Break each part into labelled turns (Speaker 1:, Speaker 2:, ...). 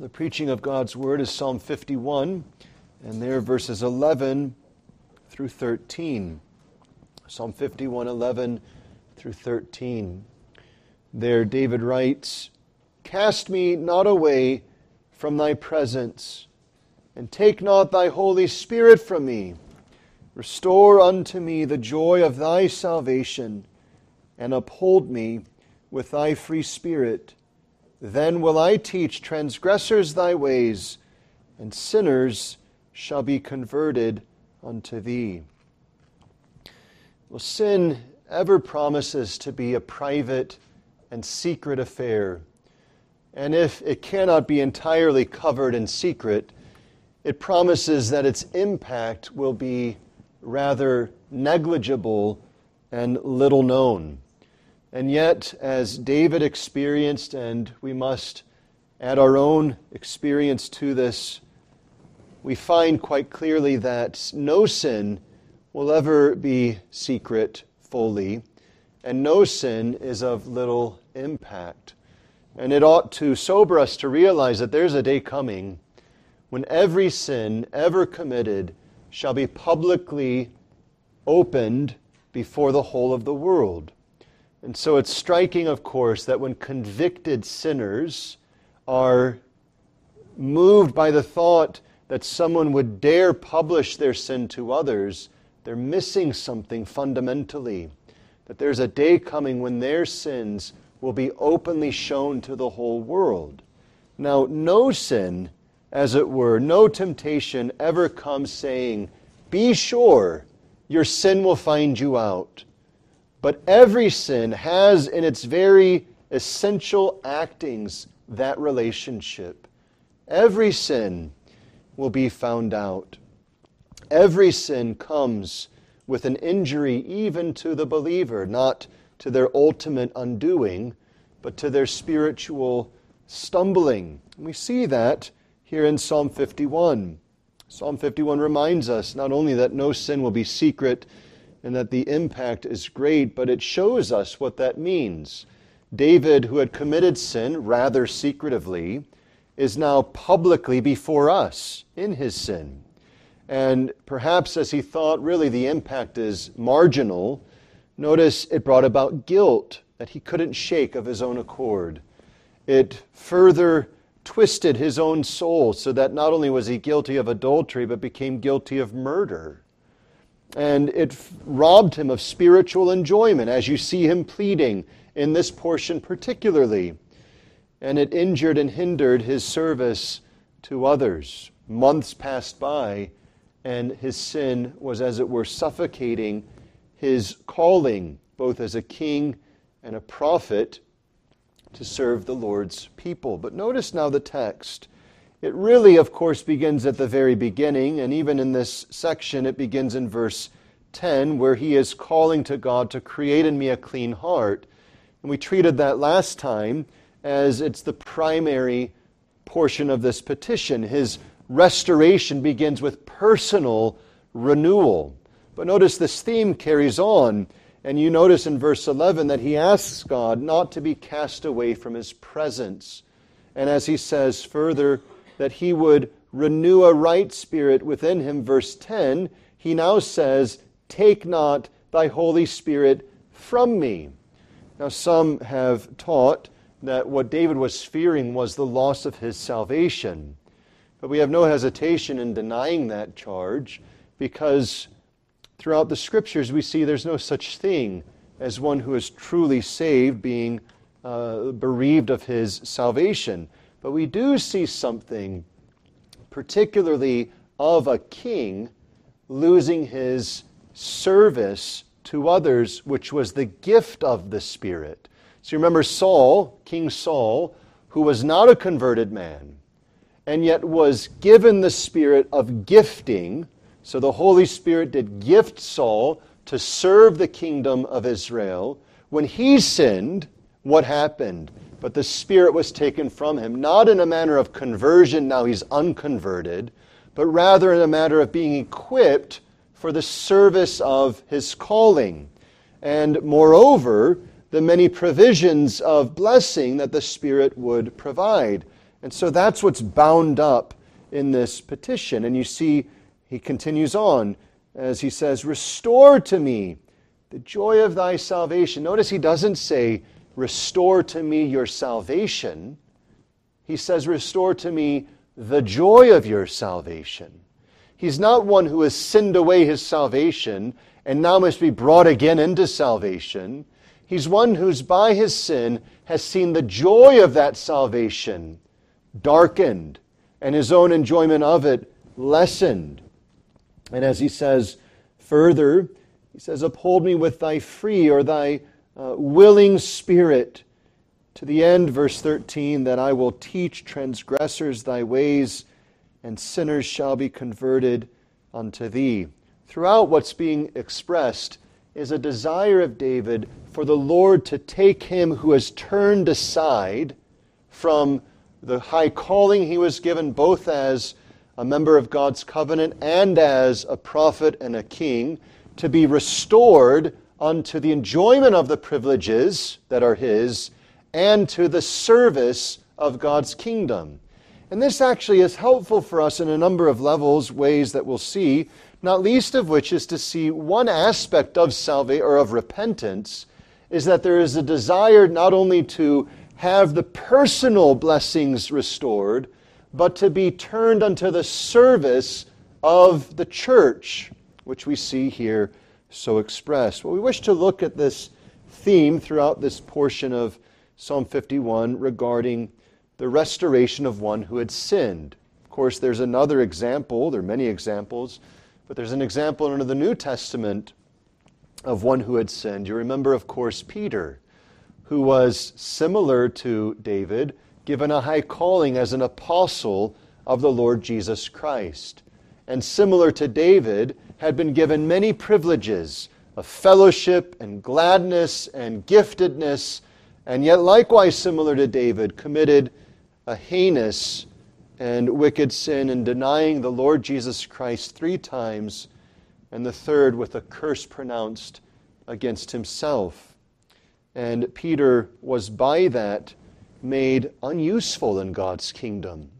Speaker 1: The preaching of God's word is Psalm 51, and there verses 11 through 13. Psalm 51, 11 through 13. There, David writes, Cast me not away from thy presence, and take not thy Holy Spirit from me. Restore unto me the joy of thy salvation, and uphold me with thy free spirit. Then will I teach transgressors thy ways, and sinners shall be converted unto thee. Well, sin ever promises to be a private and secret affair. And if it cannot be entirely covered in secret, it promises that its impact will be rather negligible and little known. And yet, as David experienced, and we must add our own experience to this, we find quite clearly that no sin will ever be secret fully, and no sin is of little impact. And it ought to sober us to realize that there's a day coming when every sin ever committed shall be publicly opened before the whole of the world. And so it's striking, of course, that when convicted sinners are moved by the thought that someone would dare publish their sin to others, they're missing something fundamentally. That there's a day coming when their sins will be openly shown to the whole world. Now, no sin, as it were, no temptation ever comes saying, Be sure your sin will find you out. But every sin has in its very essential actings that relationship. Every sin will be found out. Every sin comes with an injury even to the believer, not to their ultimate undoing, but to their spiritual stumbling. We see that here in Psalm 51. Psalm 51 reminds us not only that no sin will be secret and that the impact is great, but it shows us what that means. David, who had committed sin rather secretively, is now publicly before us in his sin. And perhaps as he thought really the impact is marginal, notice it brought about guilt that he couldn't shake of his own accord. It further twisted his own soul so that not only was he guilty of adultery, but became guilty of murder. And it robbed him of spiritual enjoyment, as you see him pleading in this portion particularly. And it injured and hindered his service to others. Months passed by, and his sin was, as it were, suffocating his calling, both as a king and a prophet to serve the Lord's people. But notice now the text. It really, of course, begins at the very beginning, and even in this section, it begins in verse 10, where he is calling to God to create in me a clean heart. And we treated that last time as it's the primary portion of this petition. His restoration begins with personal renewal. But notice this theme carries on and you notice in verse 11 that he asks God not to be cast away from his presence. And as he says further, that he would renew a right spirit within him, verse 10, he now says, Take not thy Holy Spirit from me. Now, some have taught that what David was fearing was the loss of his salvation. But we have no hesitation in denying that charge because Throughout the scriptures, we see there's no such thing as one who is truly saved being uh, bereaved of his salvation. But we do see something, particularly of a king losing his service to others, which was the gift of the Spirit. So you remember Saul, King Saul, who was not a converted man, and yet was given the spirit of gifting so the Holy Spirit did gift Saul to serve the kingdom of Israel. When he sinned, what happened? But the Spirit was taken from him, not in a manner of conversion, now he's unconverted, but rather in a matter of being equipped for the service of his calling. And moreover, the many provisions of blessing that the Spirit would provide. And so that's what's bound up in this petition. And you see, he continues on as he says, Restore to me the joy of thy salvation. Notice he doesn't say, Restore to me your salvation. He says, Restore to me the joy of your salvation. He's not one who has sinned away his salvation and now must be brought again into salvation. He's one who's by his sin has seen the joy of that salvation darkened and his own enjoyment of it lessened. And as he says further, he says, Uphold me with thy free or thy uh, willing spirit. To the end, verse 13, that I will teach transgressors thy ways, and sinners shall be converted unto thee. Throughout what's being expressed is a desire of David for the Lord to take him who has turned aside from the high calling he was given both as a member of God's covenant and as a prophet and a king, to be restored unto the enjoyment of the privileges that are his and to the service of God's kingdom. And this actually is helpful for us in a number of levels, ways that we'll see, not least of which is to see one aspect of salvation or of repentance is that there is a desire not only to have the personal blessings restored, but to be turned unto the service of the church, which we see here so expressed. Well, we wish to look at this theme throughout this portion of Psalm 51 regarding the restoration of one who had sinned. Of course, there's another example, there are many examples, but there's an example in the New Testament of one who had sinned. You remember, of course, Peter who was similar to David, given a high calling as an apostle of the Lord Jesus Christ. And similar to David, had been given many privileges of fellowship and gladness and giftedness, and yet, likewise similar to David, committed a heinous and wicked sin in denying the Lord Jesus Christ three times, and the third with a curse pronounced against himself. And Peter was by that made unuseful in God's kingdom.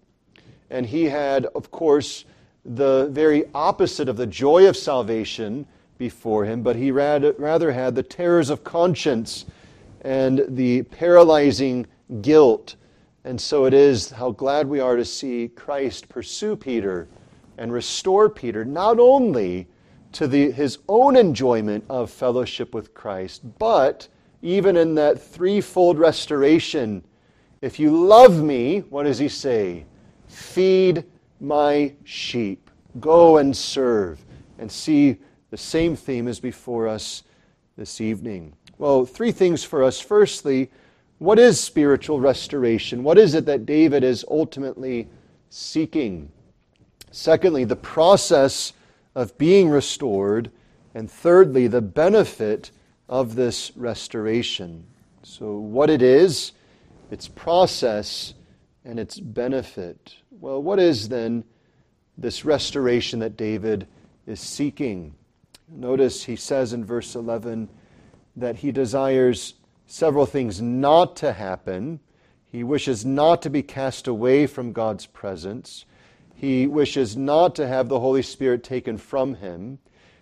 Speaker 1: And he had, of course, the very opposite of the joy of salvation before him, but he rather had the terrors of conscience and the paralyzing guilt. And so it is how glad we are to see Christ pursue Peter and restore Peter, not only to the, his own enjoyment of fellowship with Christ, but even in that threefold restoration. If you love me, what does he say? Feed my sheep. Go and serve. And see the same theme as before us this evening. Well, three things for us. Firstly, what is spiritual restoration? What is it that David is ultimately seeking? Secondly, the process of being restored. And thirdly, the benefit of this restoration. So, what it is, its process, and its benefit. Well, what is then this restoration that David is seeking? Notice he says in verse 11 that he desires several things not to happen. He wishes not to be cast away from God's presence. He wishes not to have the Holy Spirit taken from him.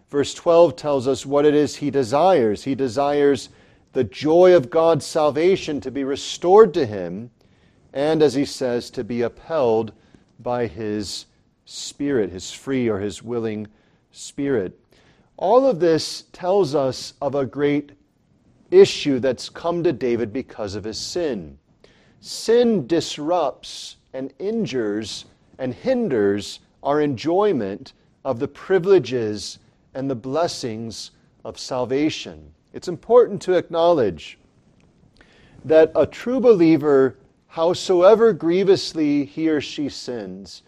Speaker 1: Verse 12 tells us what it is he desires. He desires the joy of God's salvation to be restored to him, and as he says, to be upheld by his spirit, his free or his willing spirit. All of this tells us of a great issue that's come to David because of his sin. Sin disrupts and injures and hinders our enjoyment of the privileges and the blessings of salvation. It's important to acknowledge that a true believer, howsoever grievously he or she sins,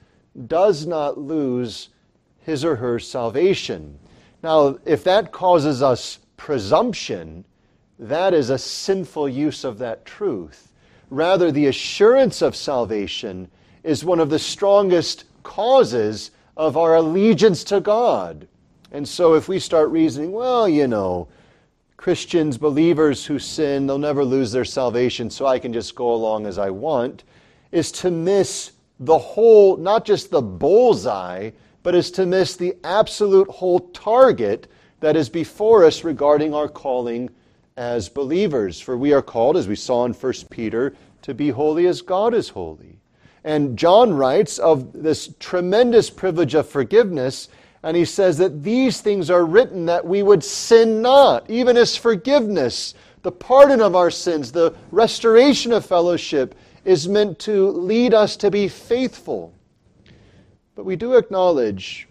Speaker 1: does not lose his or her salvation. Now, if that causes us presumption, that is a sinful use of that truth. Rather, the assurance of salvation is one of the strongest causes of our allegiance to God. And so if we start reasoning, well, you know, Christians, believers who sin, they'll never lose their salvation, so I can just go along as I want. is to miss the whole, not just the bullseye, but is to miss the absolute whole target that is before us regarding our calling as believers. For we are called, as we saw in 1 Peter, to be holy as God is holy. And John writes of this tremendous privilege of forgiveness, and he says that these things are written that we would sin not, even as forgiveness, the pardon of our sins, the restoration of fellowship is meant to lead us to be faithful. But we do acknowledge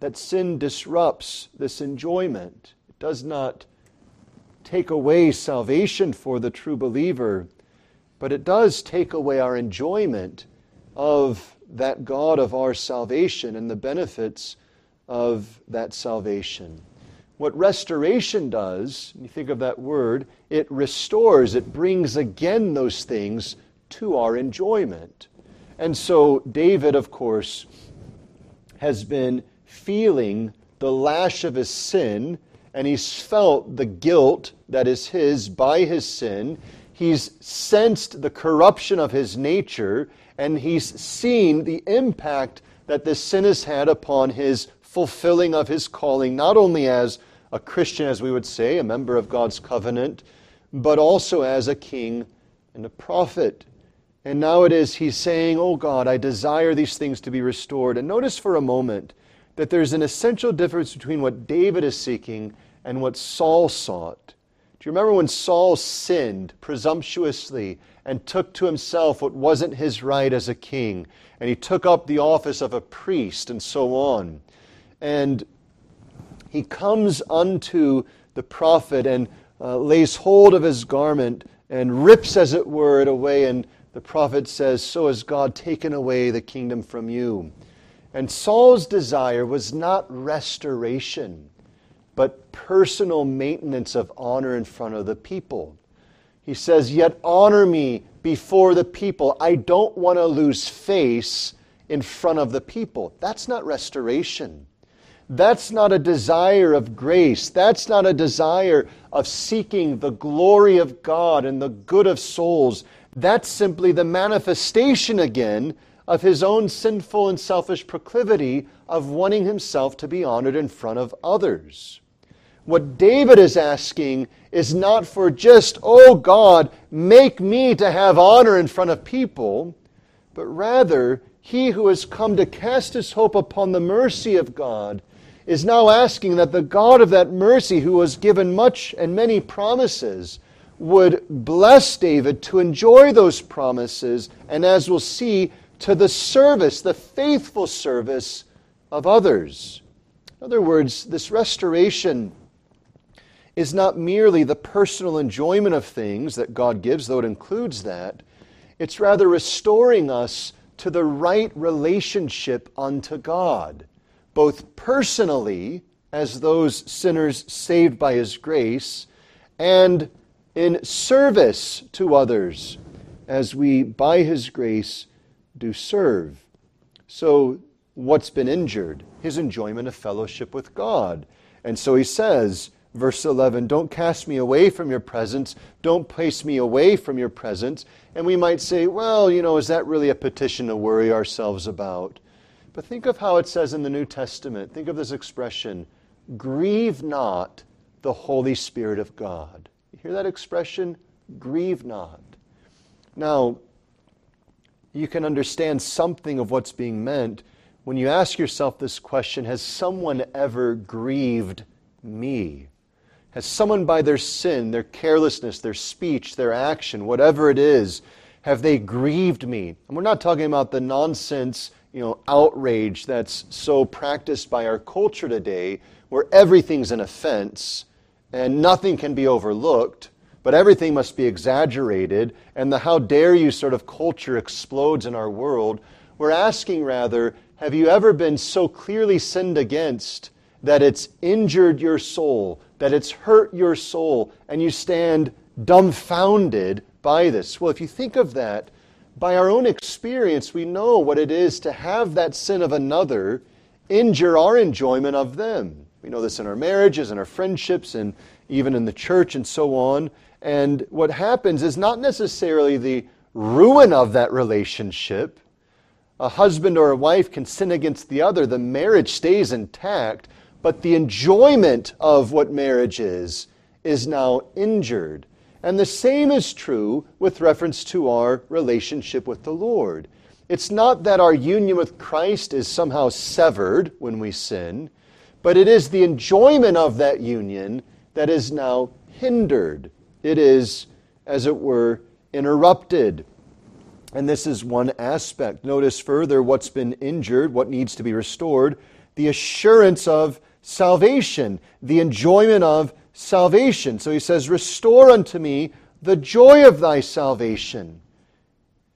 Speaker 1: that sin disrupts this enjoyment. It does not take away salvation for the true believer, but it does take away our enjoyment of that God of our salvation and the benefits of that salvation. What restoration does, you think of that word, it restores, it brings again those things to our enjoyment. And so, David, of course, has been feeling the lash of his sin, and he's felt the guilt that is his by his sin. He's sensed the corruption of his nature, and he's seen the impact that this sin has had upon his fulfilling of his calling, not only as a Christian, as we would say, a member of God's covenant, but also as a king and a prophet. And now it is he's saying, Oh God, I desire these things to be restored. And notice for a moment that there's an essential difference between what David is seeking and what Saul sought. Do you remember when Saul sinned presumptuously and took to himself what wasn't his right as a king? And he took up the office of a priest and so on. And he comes unto the prophet and uh, lays hold of his garment and rips, as it were, it away. And the prophet says, So has God taken away the kingdom from you. And Saul's desire was not restoration, but personal maintenance of honor in front of the people. He says, Yet honor me before the people. I don't want to lose face in front of the people. That's not restoration. That's not a desire of grace. That's not a desire of seeking the glory of God and the good of souls. That's simply the manifestation again of his own sinful and selfish proclivity of wanting himself to be honored in front of others. What David is asking is not for just, oh God, make me to have honor in front of people, but rather, he who has come to cast his hope upon the mercy of God is now asking that the God of that mercy, who has given much and many promises, would bless David to enjoy those promises, and as we'll see, to the service, the faithful service of others. In other words, this restoration is not merely the personal enjoyment of things that God gives, though it includes that. It's rather restoring us to the right relationship unto God both personally as those sinners saved by His grace, and in service to others as we, by His grace, do serve. So, what's been injured? His enjoyment of fellowship with God. And so he says, verse 11, Don't cast me away from your presence. Don't place me away from your presence. And we might say, Well, you know, is that really a petition to worry ourselves about? But think of how it says in the New Testament. Think of this expression grieve not the Holy Spirit of God. You hear that expression? Grieve not. Now, you can understand something of what's being meant when you ask yourself this question Has someone ever grieved me? Has someone by their sin, their carelessness, their speech, their action, whatever it is, have they grieved me? And we're not talking about the nonsense you know, outrage that's so practiced by our culture today, where everything's an offense and nothing can be overlooked, but everything must be exaggerated, and the how dare you sort of culture explodes in our world. We're asking rather, have you ever been so clearly sinned against that it's injured your soul, that it's hurt your soul, and you stand dumbfounded by this? Well, if you think of that, by our own experience, we know what it is to have that sin of another injure our enjoyment of them. We know this in our marriages and our friendships and even in the church and so on. And what happens is not necessarily the ruin of that relationship. A husband or a wife can sin against the other, the marriage stays intact, but the enjoyment of what marriage is is now injured. And the same is true with reference to our relationship with the Lord. It's not that our union with Christ is somehow severed when we sin, but it is the enjoyment of that union that is now hindered. It is, as it were, interrupted. And this is one aspect. Notice further what's been injured, what needs to be restored the assurance of salvation, the enjoyment of salvation. So he says, Restore unto me the joy of thy salvation.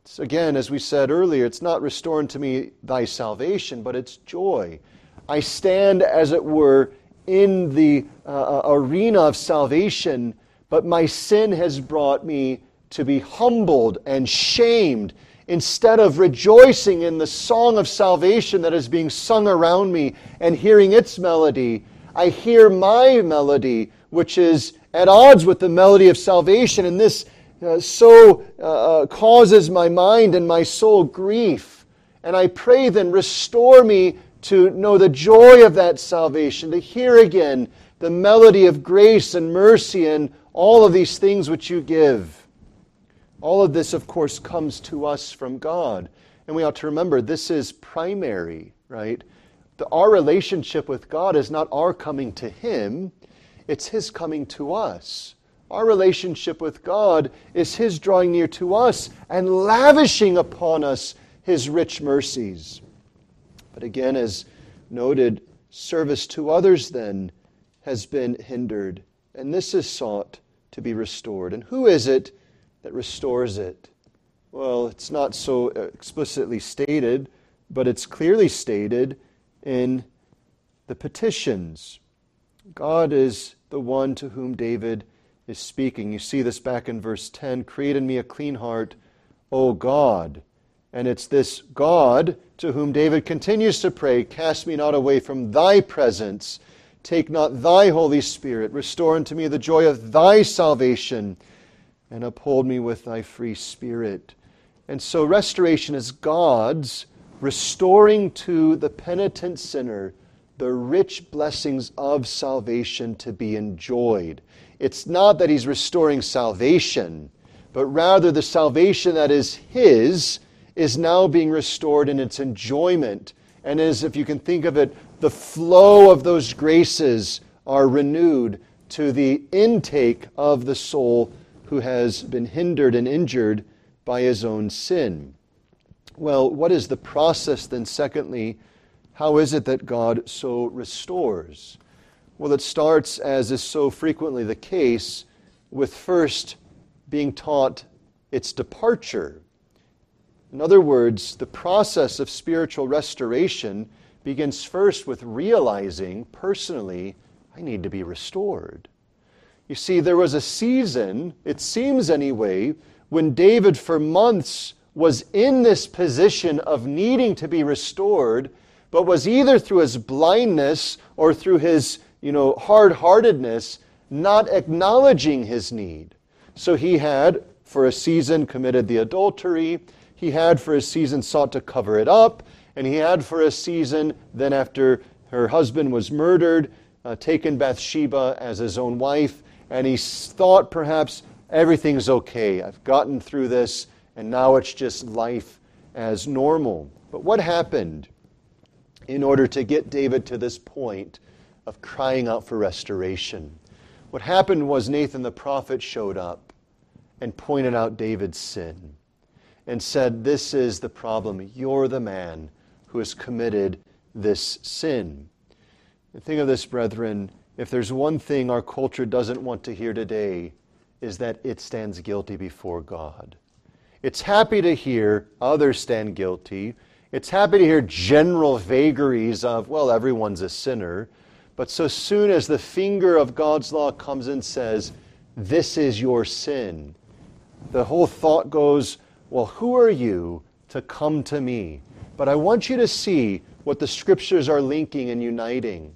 Speaker 1: It's, again, as we said earlier, it's not restore unto me thy salvation, but it's joy. I stand, as it were, in the uh, uh, arena of salvation, but my sin has brought me to be humbled and shamed. Instead of rejoicing in the song of salvation that is being sung around me and hearing its melody, I hear my melody, which is at odds with the melody of salvation. And this uh, so uh, uh causes my mind and my soul grief. And I pray then, restore me to know the joy of that salvation, to hear again the melody of grace and mercy and all of these things which you give. All of this, of course, comes to us from God. And we ought to remember this is primary, right? The, our relationship with God is not our coming to Him, it's His coming to us. Our relationship with God is His drawing near to us and lavishing upon us His rich mercies. But again, as noted, service to others then has been hindered, and this is sought to be restored. And who is it that restores it? Well, it's not so explicitly stated, but it's clearly stated in the petitions. God is the one to whom David is speaking. You see this back in verse 10 Create in me a clean heart, O God. And it's this God to whom David continues to pray Cast me not away from thy presence. Take not thy Holy Spirit. Restore unto me the joy of thy salvation, and uphold me with thy free spirit. And so restoration is God's restoring to the penitent sinner the rich blessings of salvation to be enjoyed. It's not that he's restoring salvation, but rather the salvation that is his is now being restored in its enjoyment. And as if you can think of it, the flow of those graces are renewed to the intake of the soul who has been hindered and injured by his own sin. Well, what is the process then, secondly? How is it that God so restores? Well, it starts, as is so frequently the case, with first being taught its departure. In other words, the process of spiritual restoration begins first with realizing personally, I need to be restored. You see, there was a season, it seems anyway, when David for months was in this position of needing to be restored, but was either through his blindness or through his, you know, hard-heartedness not acknowledging his need. So he had for a season committed the adultery, he had for a season sought to cover it up, and he had for a season, then after her husband was murdered, uh, taken Bathsheba as his own wife, and he thought perhaps everything's okay. I've gotten through this, and now it's just life as normal. But what happened in order to get David to this point of crying out for restoration? What happened was Nathan the prophet showed up and pointed out David's sin and said, This is the problem. You're the man who has committed this sin. And think of this, brethren. If there's one thing our culture doesn't want to hear today, is that it stands guilty before God. It's happy to hear others stand guilty. It's happy to hear general vagaries of, well, everyone's a sinner. But so soon as the finger of God's law comes and says, this is your sin, the whole thought goes, well, who are you to come to me? But I want you to see what the scriptures are linking and uniting.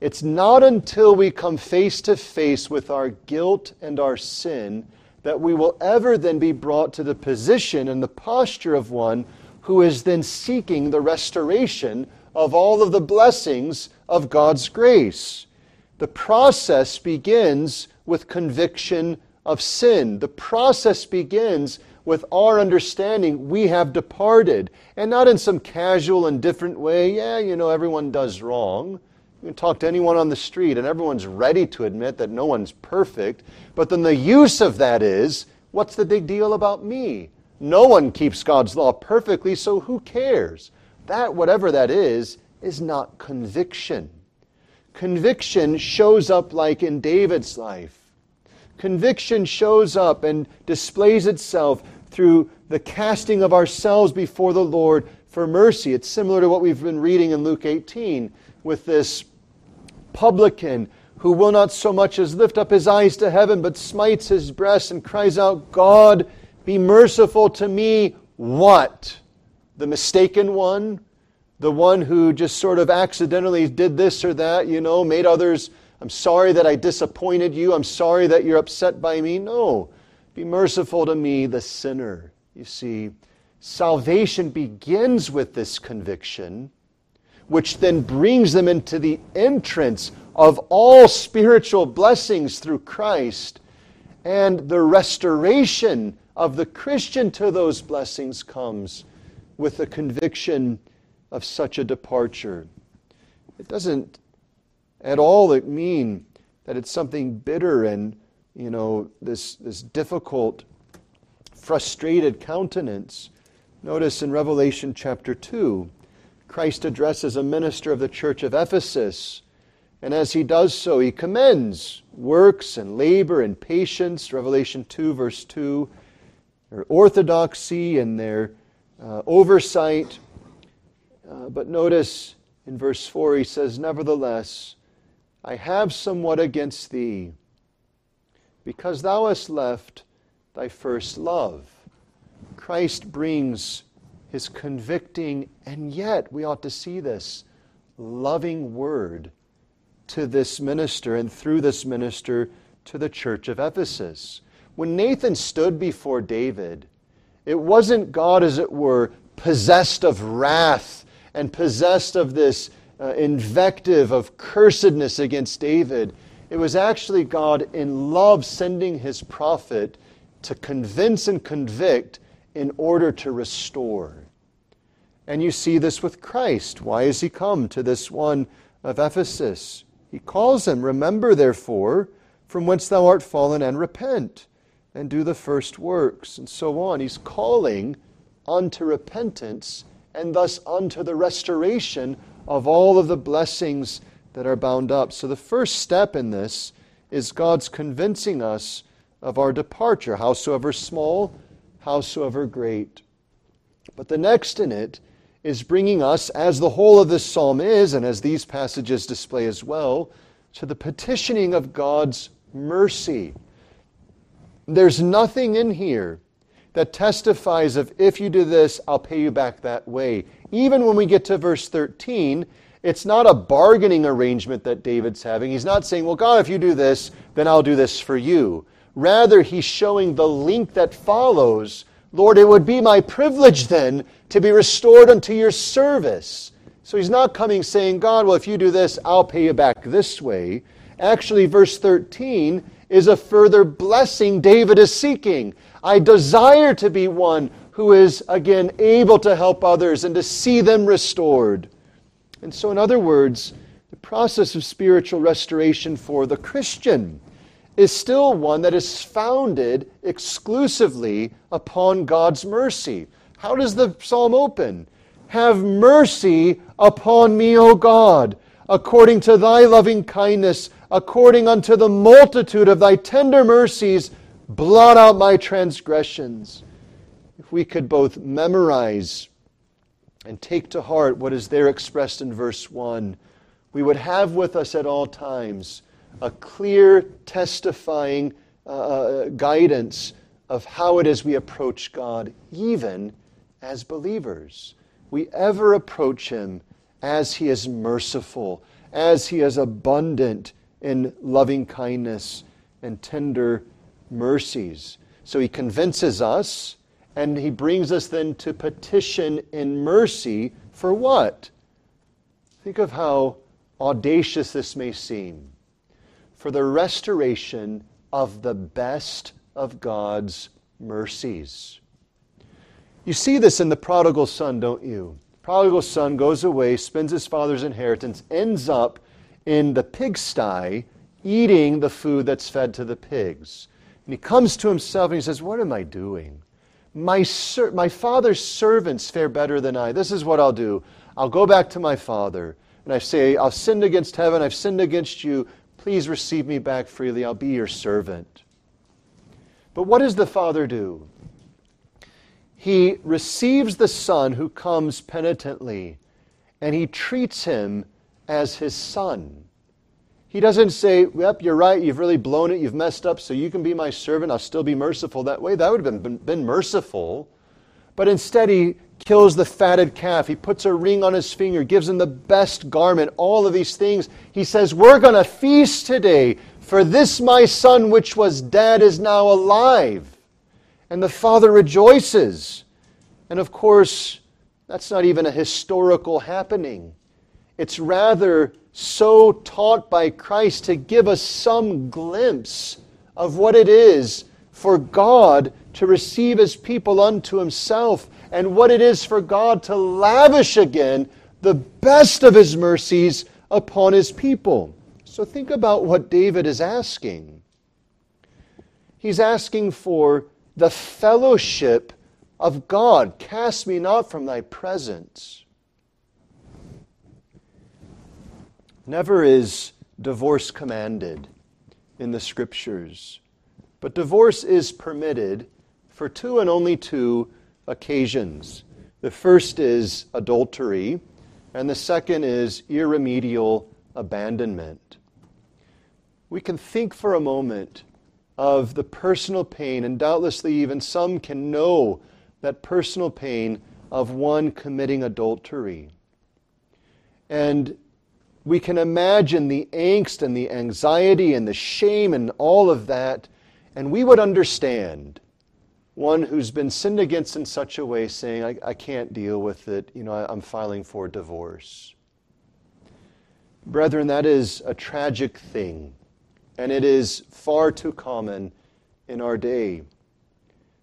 Speaker 1: It's not until we come face to face with our guilt and our sin that we will ever then be brought to the position and the posture of one who is then seeking the restoration of all of the blessings of God's grace. The process begins with conviction of sin. The process begins with our understanding we have departed, and not in some casual and different way. Yeah, you know, everyone does wrong. You can talk to anyone on the street, and everyone's ready to admit that no one's perfect. But then the use of that is what's the big deal about me? No one keeps God's law perfectly, so who cares? That, whatever that is, is not conviction. Conviction shows up like in David's life. Conviction shows up and displays itself through the casting of ourselves before the Lord for mercy. It's similar to what we've been reading in Luke 18 with this publican who will not so much as lift up his eyes to heaven, but smites his breast and cries out, God, be merciful to me. What? The mistaken one? the one who just sort of accidentally did this or that, you know, made others, I'm sorry that I disappointed you. I'm sorry that you're upset by me. No. Be merciful to me, the sinner. You see, salvation begins with this conviction, which then brings them into the entrance of all spiritual blessings through Christ. And the restoration of the Christian to those blessings comes with the conviction of such a departure. It doesn't at all mean that it's something bitter and, you know, this, this difficult, frustrated countenance. Notice in Revelation chapter 2, Christ addresses a minister of the church of Ephesus. And as he does so, he commends works and labor and patience, Revelation 2, verse 2, their orthodoxy and their uh, oversight uh, but notice in verse 4 he says, Nevertheless, I have somewhat against thee, because thou hast left thy first love. Christ brings his convicting, and yet we ought to see this loving word to this minister, and through this minister to the church of Ephesus. When Nathan stood before David, it wasn't God, as it were, possessed of wrath and possessed of this uh, invective of cursedness against David, it was actually God in love sending his prophet to convince and convict in order to restore. And you see this with Christ. Why has he come to this one of Ephesus? He calls him, Remember, therefore, from whence thou art fallen, and repent, and do the first works, and so on. He's calling unto repentance and thus unto the restoration of all of the blessings that are bound up. So the first step in this is God's convincing us of our departure, howsoever small, howsoever great. But the next in it is bringing us, as the whole of this psalm is, and as these passages display as well, to the petitioning of God's mercy. There's nothing in here that testifies of if you do this, I'll pay you back that way. Even when we get to verse 13, it's not a bargaining arrangement that David's having. He's not saying, Well, God, if you do this, then I'll do this for you. Rather, he's showing the link that follows. Lord, it would be my privilege then to be restored unto your service. So he's not coming saying, God, well, if you do this, I'll pay you back this way. Actually, verse 13 is a further blessing David is seeking. I desire to be one who is, again, able to help others and to see them restored. And so, in other words, the process of spiritual restoration for the Christian is still one that is founded exclusively upon God's mercy. How does the psalm open? Have mercy upon me, O God, according to thy loving kindness, according unto the multitude of thy tender mercies blot out my transgressions. If we could both memorize and take to heart what is there expressed in verse 1, we would have with us at all times a clear, testifying uh, uh, guidance of how it is we approach God, even as believers. We ever approach Him as He is merciful, as He is abundant in loving kindness and tender mercies. So he convinces us, and he brings us then to petition in mercy for what? Think of how audacious this may seem. For the restoration of the best of God's mercies. You see this in the prodigal son, don't you? Prodigal son goes away, spends his father's inheritance, ends up in the pigsty eating the food that's fed to the pigs. And he comes to himself and he says, What am I doing? My, ser- my father's servants fare better than I. This is what I'll do. I'll go back to my father and I say, I've sinned against heaven, I've sinned against you. Please receive me back freely. I'll be your servant. But what does the father do? He receives the son who comes penitently and he treats him as his son. He doesn't say, Yep, you're right, you've really blown it, you've messed up, so you can be my servant, I'll still be merciful that way. That would have been, been merciful. But instead, he kills the fatted calf. He puts a ring on his finger, gives him the best garment, all of these things. He says, We're going to feast today, for this my son, which was dead, is now alive. And the father rejoices. And of course, that's not even a historical happening. It's rather so taught by Christ to give us some glimpse of what it is for God to receive his people unto himself and what it is for God to lavish again the best of his mercies upon his people. So think about what David is asking. He's asking for the fellowship of God. Cast me not from thy presence. Never is divorce commanded in the scriptures, but divorce is permitted for two and only two occasions. The first is adultery, and the second is irremediable abandonment. We can think for a moment of the personal pain, and doubtlessly even some can know that personal pain of one committing adultery. And we can imagine the angst and the anxiety and the shame and all of that, and we would understand one who's been sinned against in such a way saying, I, I can't deal with it, you know, I, I'm filing for divorce. Brethren, that is a tragic thing, and it is far too common in our day.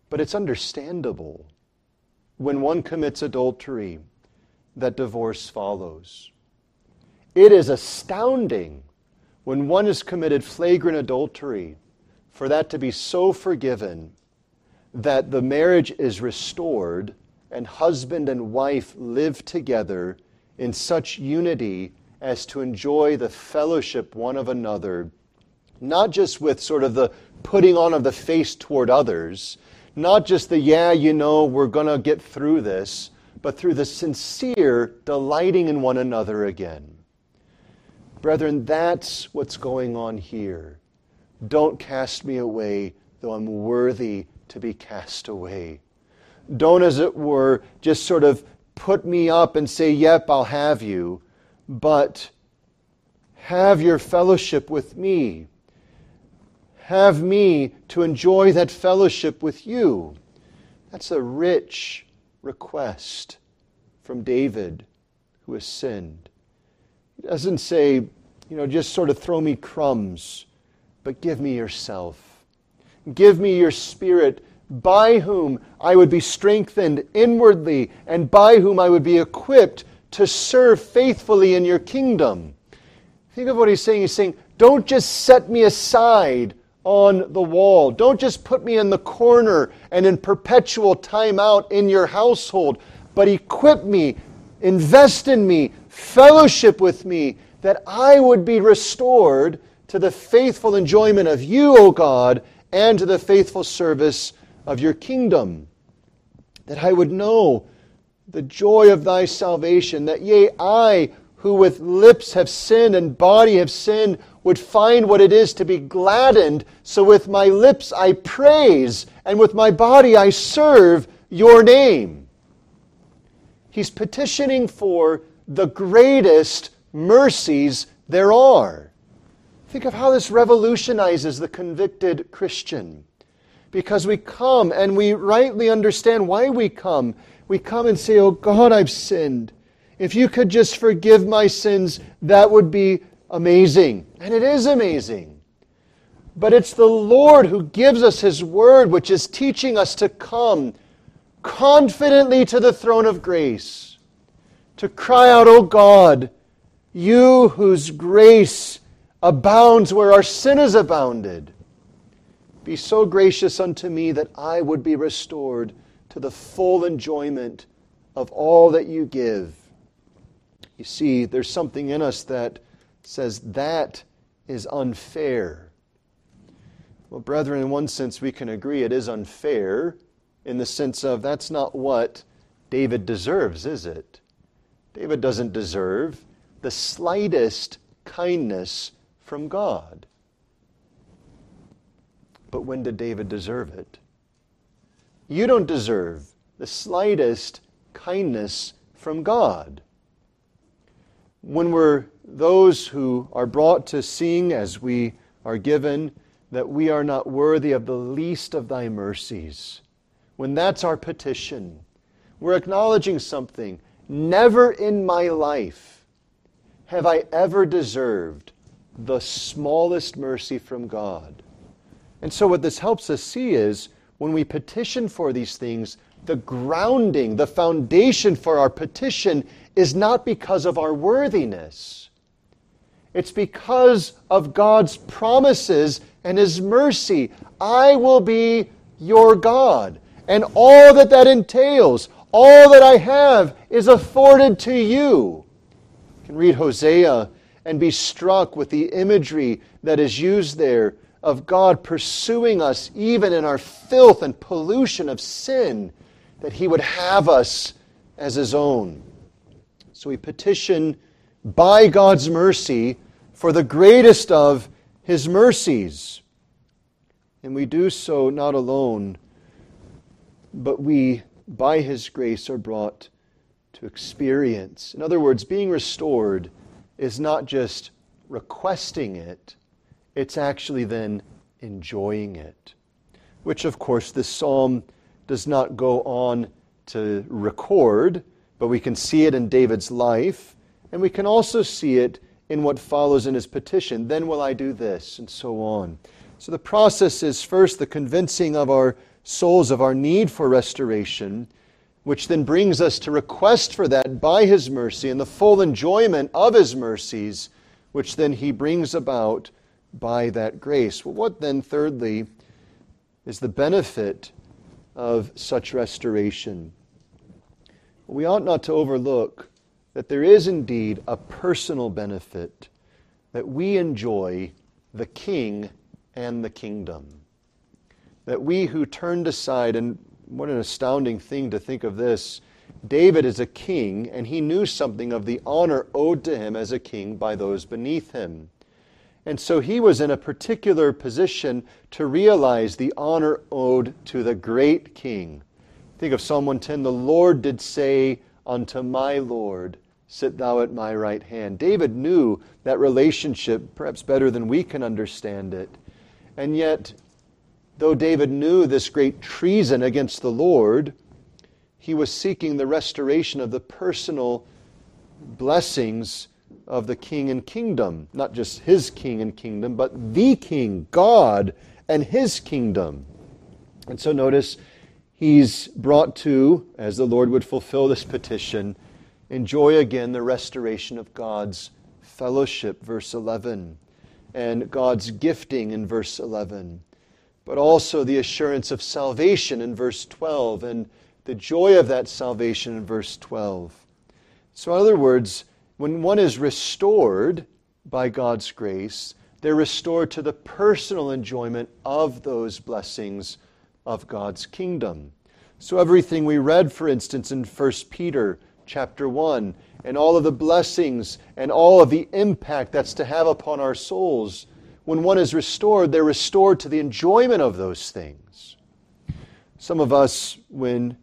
Speaker 1: But it's understandable when one commits adultery that divorce follows. It is astounding when one has committed flagrant adultery for that to be so forgiven that the marriage is restored and husband and wife live together in such unity as to enjoy the fellowship one of another, not just with sort of the putting on of the face toward others, not just the, yeah, you know, we're going to get through this, but through the sincere delighting in one another again. Brethren, that's what's going on here. Don't cast me away, though I'm worthy to be cast away. Don't, as it were, just sort of put me up and say, Yep, I'll have you, but have your fellowship with me. Have me to enjoy that fellowship with you. That's a rich request from David who has sinned. He doesn't say, you know, just sort of throw me crumbs, but give me yourself. Give me your spirit by whom I would be strengthened inwardly and by whom I would be equipped to serve faithfully in your kingdom. Think of what he's saying. He's saying, don't just set me aside on the wall. Don't just put me in the corner and in perpetual timeout in your household, but equip me, invest in me, fellowship with me, that I would be restored to the faithful enjoyment of you, O God, and to the faithful service of your kingdom. That I would know the joy of thy salvation, that yea, I, who with lips have sinned and body have sinned, would find what it is to be gladdened. So with my lips I praise, and with my body I serve your name. He's petitioning for the greatest mercies there are. Think of how this revolutionizes the convicted Christian. because we come and we rightly understand why we come. We come and say, Oh God, I've sinned. If you could just forgive my sins, that would be amazing. And it is amazing. But it's the Lord who gives us His Word, which is teaching us to come confidently to the throne of grace, to cry out, O God, you whose grace abounds where our sin has abounded. Be so gracious unto me that I would be restored to the full enjoyment of all that you give. You see, there's something in us that says that is unfair. Well, brethren, in one sense, we can agree it is unfair in the sense of that's not what David deserves, is it? David doesn't deserve the slightest kindness from God. But when did David deserve it? You don't deserve the slightest kindness from God. When we're those who are brought to seeing as we are given that we are not worthy of the least of thy mercies, when that's our petition, we're acknowledging something. Never in my life have I ever deserved the smallest mercy from God. And so, what this helps us see is when we petition for these things, the grounding, the foundation for our petition is not because of our worthiness. It's because of God's promises and His mercy. I will be your God. And all that that entails, all that I have, is afforded to you. You can read Hosea and be struck with the imagery that is used there of God pursuing us even in our filth and pollution of sin, that He would have us as His own. So we petition by God's mercy for the greatest of His mercies. And we do so not alone, but we, by His grace, are brought to experience. In other words, being restored is not just requesting it it's actually then enjoying it. Which, of course, this psalm does not go on to record, but we can see it in David's life, and we can also see it in what follows in his petition. Then will I do this, and so on. So the process is first the convincing of our souls of our need for restoration, which then brings us to request for that by his mercy and the full enjoyment of his mercies, which then he brings about by that grace. Well, what then, thirdly, is the benefit of such restoration? We ought not to overlook that there is indeed a personal benefit that we enjoy the King and the kingdom. That we who turned aside, and what an astounding thing to think of this. David is a king, and he knew something of the honor owed to him as a king by those beneath him. And so he was in a particular position to realize the honor owed to the great king. Think of Psalm 110 The Lord did say unto my Lord, Sit thou at my right hand. David knew that relationship perhaps better than we can understand it. And yet, though David knew this great treason against the Lord, he was seeking the restoration of the personal blessings of the king and kingdom. Not just his king and kingdom, but the king, God, and his kingdom. And so notice he's brought to, as the Lord would fulfill this petition, enjoy again the restoration of God's fellowship, verse 11, and God's gifting in verse 11, but also the assurance of salvation in verse 12, and the joy of that salvation in verse 12. So, in other words, when one is restored by God's grace, they're restored to the personal enjoyment of those blessings of God's kingdom. So everything we read, for instance, in 1 Peter chapter 1, and all of the blessings and all of the impact that's to have upon our souls, when one is restored, they're restored to the enjoyment of those things. Some of us, when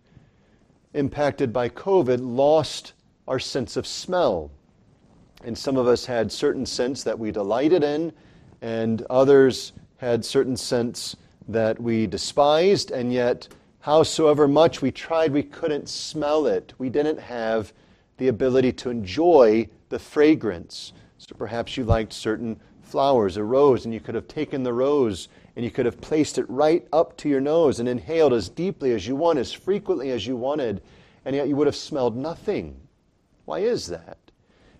Speaker 1: impacted by COVID, lost our sense of smell. And some of us had certain scents that we delighted in, and others had certain scents that we despised, and yet, howsoever much we tried, we couldn't smell it. We didn't have the ability to enjoy the fragrance. So perhaps you liked certain flowers, a rose, and you could have taken the rose and you could have placed it right up to your nose and inhaled as deeply as you want, as frequently as you wanted, and yet you would have smelled nothing. Why is that?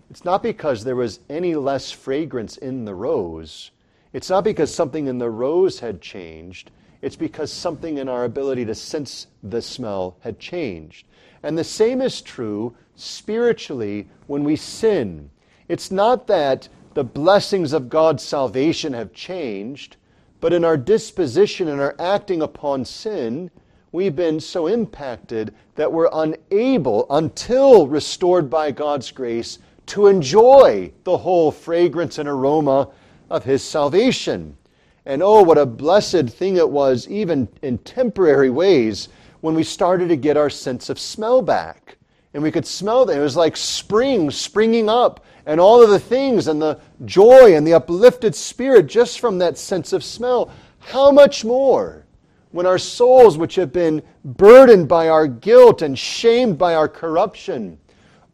Speaker 1: It's not because there was any less fragrance in the rose. It's not because something in the rose had changed. It's because something in our ability to sense the smell had changed. And the same is true spiritually when we sin. It's not that the blessings of God's salvation have changed, but in our disposition and our acting upon sin, we've been so impacted that we're unable, until restored by God's grace, to enjoy the whole fragrance and aroma of His salvation. And oh, what a blessed thing it was, even in temporary ways, when we started to get our sense of smell back. And we could smell that. It was like spring springing up, and all of the things, and the joy and the uplifted spirit just from that sense of smell. How much more when our souls, which have been burdened by our guilt and shamed by our corruption,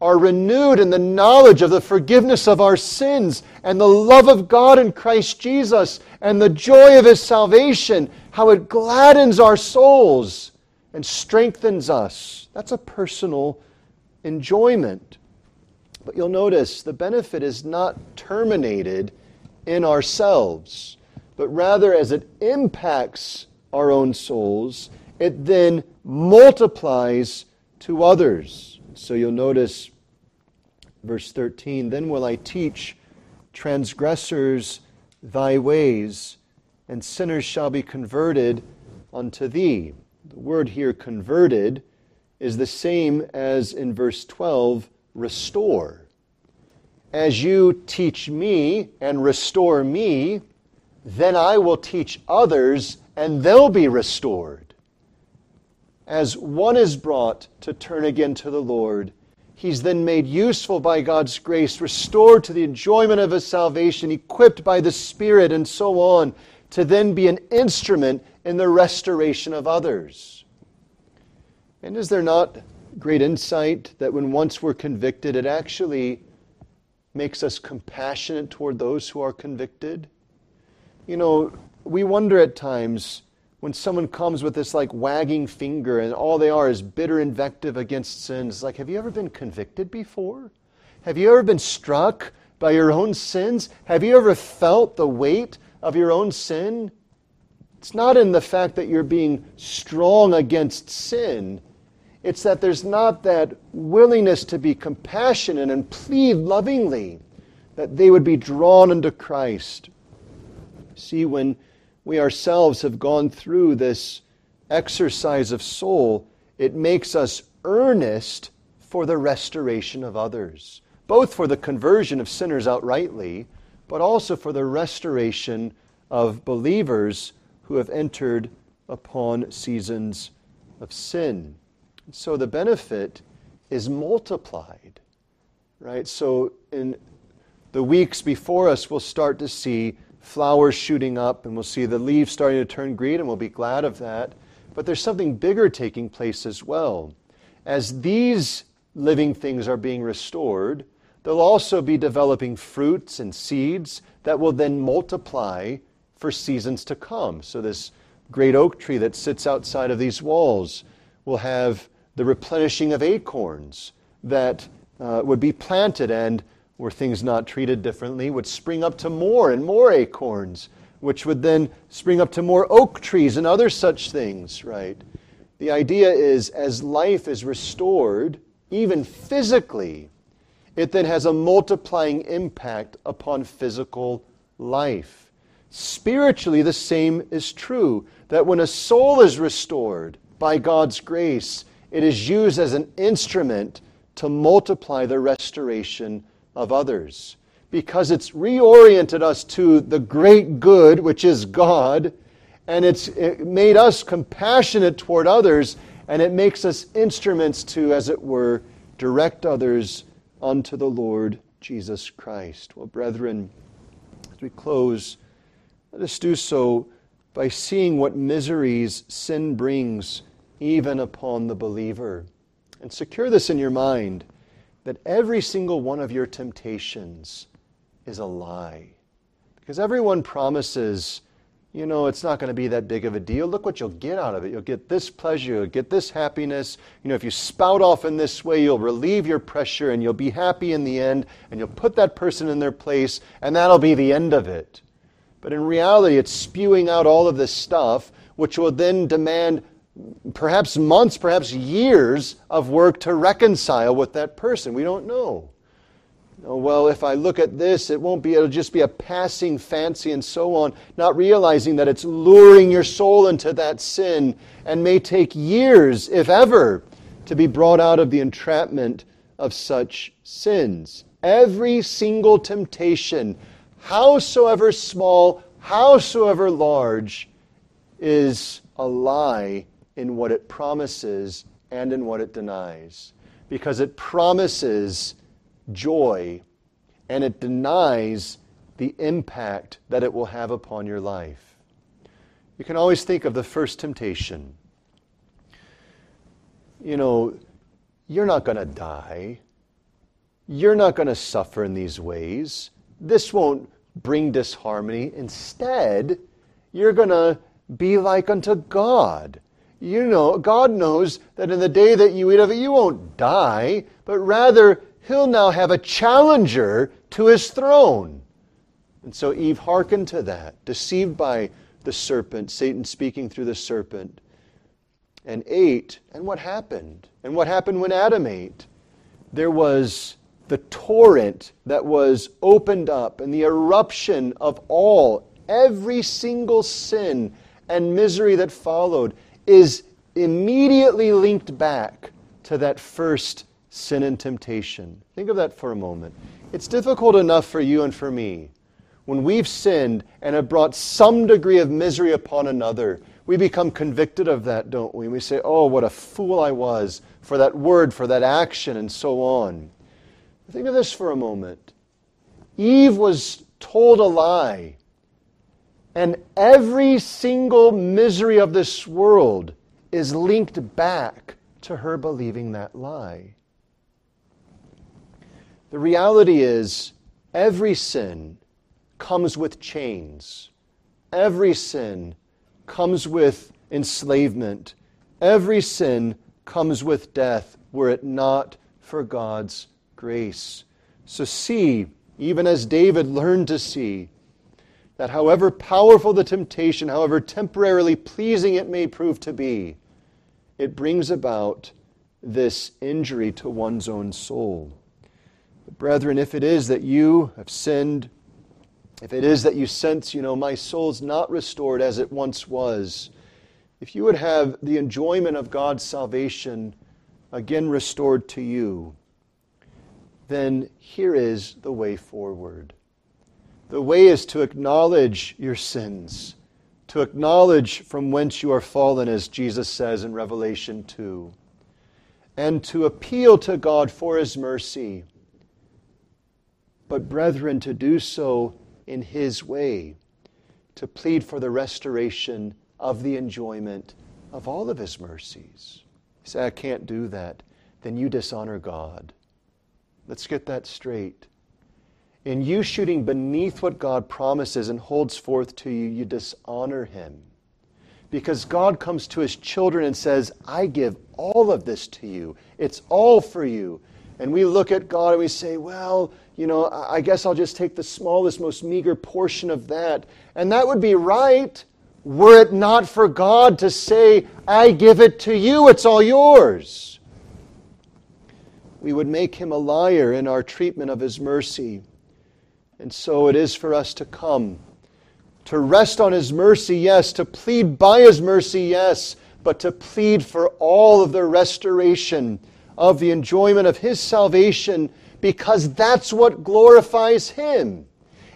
Speaker 1: are renewed in the knowledge of the forgiveness of our sins and the love of God in Christ Jesus and the joy of His salvation, how it gladdens our souls and strengthens us. That's a personal enjoyment. But you'll notice the benefit is not terminated in ourselves, but rather as it impacts our own souls, it then multiplies to others. So you'll notice verse 13 Then will I teach transgressors thy ways, and sinners shall be converted unto thee. The word here, converted, is the same as in verse 12, restore. As you teach me and restore me, then I will teach others, and they'll be restored. As one is brought to turn again to the Lord, He's then made useful by God's grace, restored to the enjoyment of his salvation, equipped by the Spirit, and so on, to then be an instrument in the restoration of others. And is there not great insight that when once we're convicted, it actually makes us compassionate toward those who are convicted? You know, we wonder at times when someone comes with this like wagging finger and all they are is bitter invective against sins, like, have you ever been convicted before? Have you ever been struck by your own sins? Have you ever felt the weight of your own sin? It's not in the fact that you're being strong against sin. It's that there's not that willingness to be compassionate and plead lovingly that they would be drawn into Christ. See, when we ourselves have gone through this exercise of soul, it makes us earnest for the restoration of others, both for the conversion of sinners outrightly, but also for the restoration of believers who have entered upon seasons of sin. So the benefit is multiplied, right? So in the weeks before us, we'll start to see flowers shooting up, and we'll see the leaves starting to turn green, and we'll be glad of that. But there's something bigger taking place as well. As these living things are being restored, they'll also be developing fruits and seeds that will then multiply for seasons to come. So, this great oak tree that sits outside of these walls will have the replenishing of acorns that uh, would be planted and were things not treated differently, would spring up to more and more acorns, which would then spring up to more oak trees and other such things, right? The idea is as life is restored, even physically, it then has a multiplying impact upon physical life. Spiritually, the same is true that when a soul is restored by God's grace, it is used as an instrument to multiply the restoration of others because it's reoriented us to the great good, which is God, and it's it made us compassionate toward others, and it makes us instruments to, as it were, direct others unto the Lord Jesus Christ. Well, brethren, as we close, let us do so by seeing what miseries sin brings even upon the believer. And secure this in your mind that every single one of your temptations is a lie. Because everyone promises, you know, it's not going to be that big of a deal. Look what you'll get out of it. You'll get this pleasure, you'll get this happiness. You know, if you spout off in this way, you'll relieve your pressure and you'll be happy in the end, and you'll put that person in their place, and that'll be the end of it. But in reality, it's spewing out all of this stuff, which will then demand perhaps months, perhaps years of work to reconcile with that person. We don't know. Oh, well, if I look at this, it won't be, it'll just be a passing fancy and so on, not realizing that it's luring your soul into that sin and may take years, if ever, to be brought out of the entrapment of such sins. Every single temptation howsoever small, howsoever large, is a lie in what it promises and in what it denies. Because it promises joy and it denies the impact that it will have upon your life. You can always think of the first temptation. You know, you're not going to die. You're not going to suffer in these ways. This won't bring disharmony. Instead, you're going to be like unto God. You know, God knows that in the day that you eat of it, you won't die, but rather, He'll now have a challenger to His throne. And so Eve hearkened to that, deceived by the serpent, Satan speaking through the serpent, and ate. And what happened? And what happened when Adam ate? There was the torrent that was opened up and the eruption of all, every single sin and misery that followed is immediately linked back to that first sin and temptation. Think of that for a moment. It's difficult enough for you and for me when we've sinned and have brought some degree of misery upon another. We become convicted of that, don't we? We say, Oh, what a fool I was for that word, for that action, and so on. Think of this for a moment. Eve was told a lie, and every single misery of this world is linked back to her believing that lie. The reality is, every sin comes with chains. Every sin comes with enslavement. Every sin comes with death were it not for God's grace. So see, even as David learned to see, that however powerful the temptation, however temporarily pleasing it may prove to be, it brings about this injury to one's own soul. But brethren, if it is that you have sinned, if it is that you sense, you know, my soul's not restored as it once was, if you would have the enjoyment of God's salvation again restored to you, then here is the way forward. The way is to acknowledge your sins, to acknowledge from whence you are fallen, as Jesus says in Revelation 2, and to appeal to God for His mercy. But, brethren, to do so in His way, to plead for the restoration of the enjoyment of all of His mercies. You say, I can't do that. Then you dishonor God. Let's get that straight. In you shooting beneath what God promises and holds forth to you, you dishonor Him. Because God comes to His children and says, I give all of this to you. It's all for you. And we look at God and we say, well, you know, I guess I'll just take the smallest, most meager portion of that. And that would be right were it not for God to say, I give it to you, it's all yours we would make him a liar in our treatment of his mercy. And so it is for us to come, to rest on his mercy, yes, to plead by his mercy, yes, but to plead for all of the restoration of the enjoyment of his salvation because that's what glorifies him.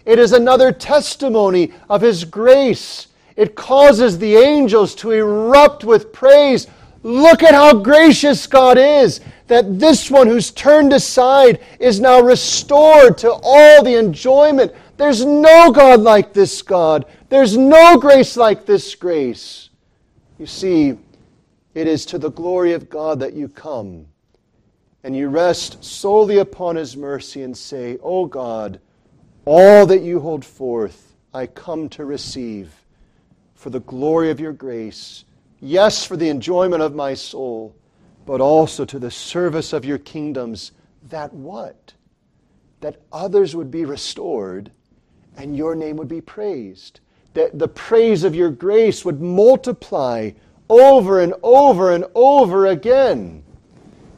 Speaker 1: It is another testimony of his grace. It causes the angels to erupt with praise. Look at how gracious God is that this one who's turned aside is now restored to all the enjoyment, There's no God like this God. There's no grace like this grace. You see, it is to the glory of God that you come. And you rest solely upon His mercy and say, O oh God, all that you hold forth, I come to receive for the glory of your grace. Yes, for the enjoyment of my soul, but also to the service of your kingdoms. That what? That others would be restored and your name would be praised. That the praise of your grace would multiply over and over and over again.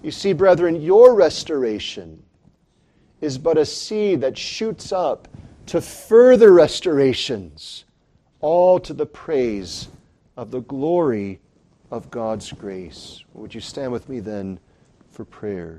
Speaker 1: You see, brethren, your restoration is but a seed that shoots up to further restorations, all to the praise of the glory of God's grace. Would you stand with me then for prayer?